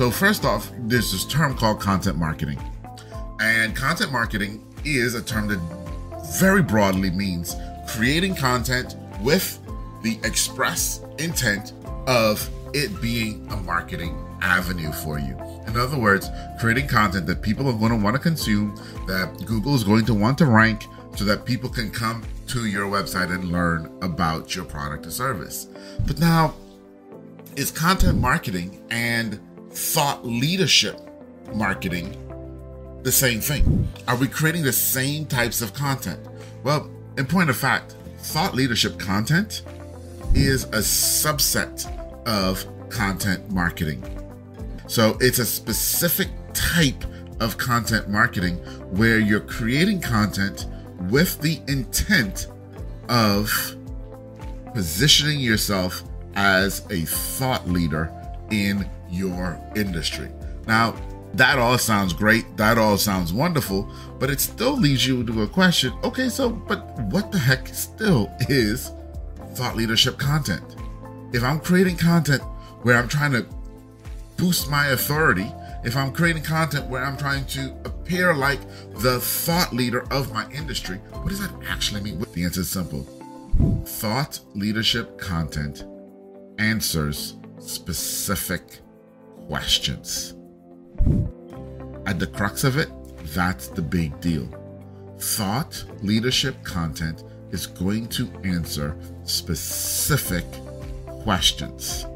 So, first off, there's this term called content marketing. And content marketing is a term that very broadly means creating content with the express intent of it being a marketing avenue for you. In other words, creating content that people are going to want to consume, that Google is going to want to rank so that people can come to your website and learn about your product or service. But now, is content marketing and thought leadership marketing the same thing? Are we creating the same types of content? Well, in point of fact, thought leadership content is a subset of content marketing. So it's a specific type of content marketing where you're creating content with the intent of positioning yourself as a thought leader in your industry. Now, that all sounds great. That all sounds wonderful, but it still leads you to a question. Okay, so, but what the heck still is thought leadership content? If I'm creating content where I'm trying to boost my authority, if I'm creating content where I'm trying to appear like the thought leader of my industry, what does that actually mean? The answer is simple thought leadership content answers specific questions. At the crux of it, that's the big deal. Thought leadership content is going to answer specific questions.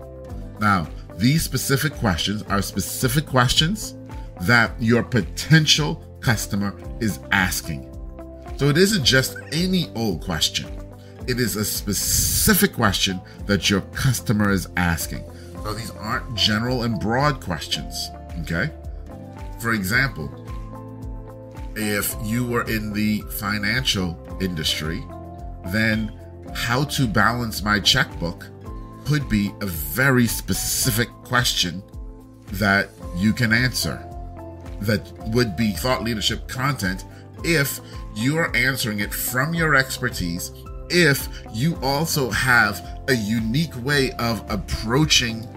Now, these specific questions are specific questions that your potential customer is asking. So it isn't just any old question. It is a specific question that your customer is asking. So these aren't general and broad questions, okay? For example, if you were in the financial industry, then how to balance my checkbook could be a very specific question that you can answer that would be thought leadership content if you're answering it from your expertise if you also have a unique way of approaching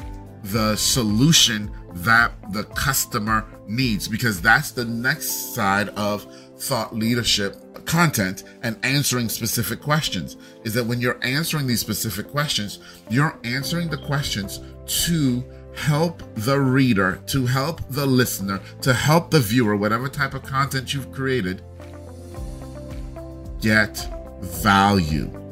the solution that the customer needs because that's the next side of thought leadership content and answering specific questions is that when you're answering these specific questions you're answering the questions to help the reader to help the listener to help the viewer whatever type of content you've created get value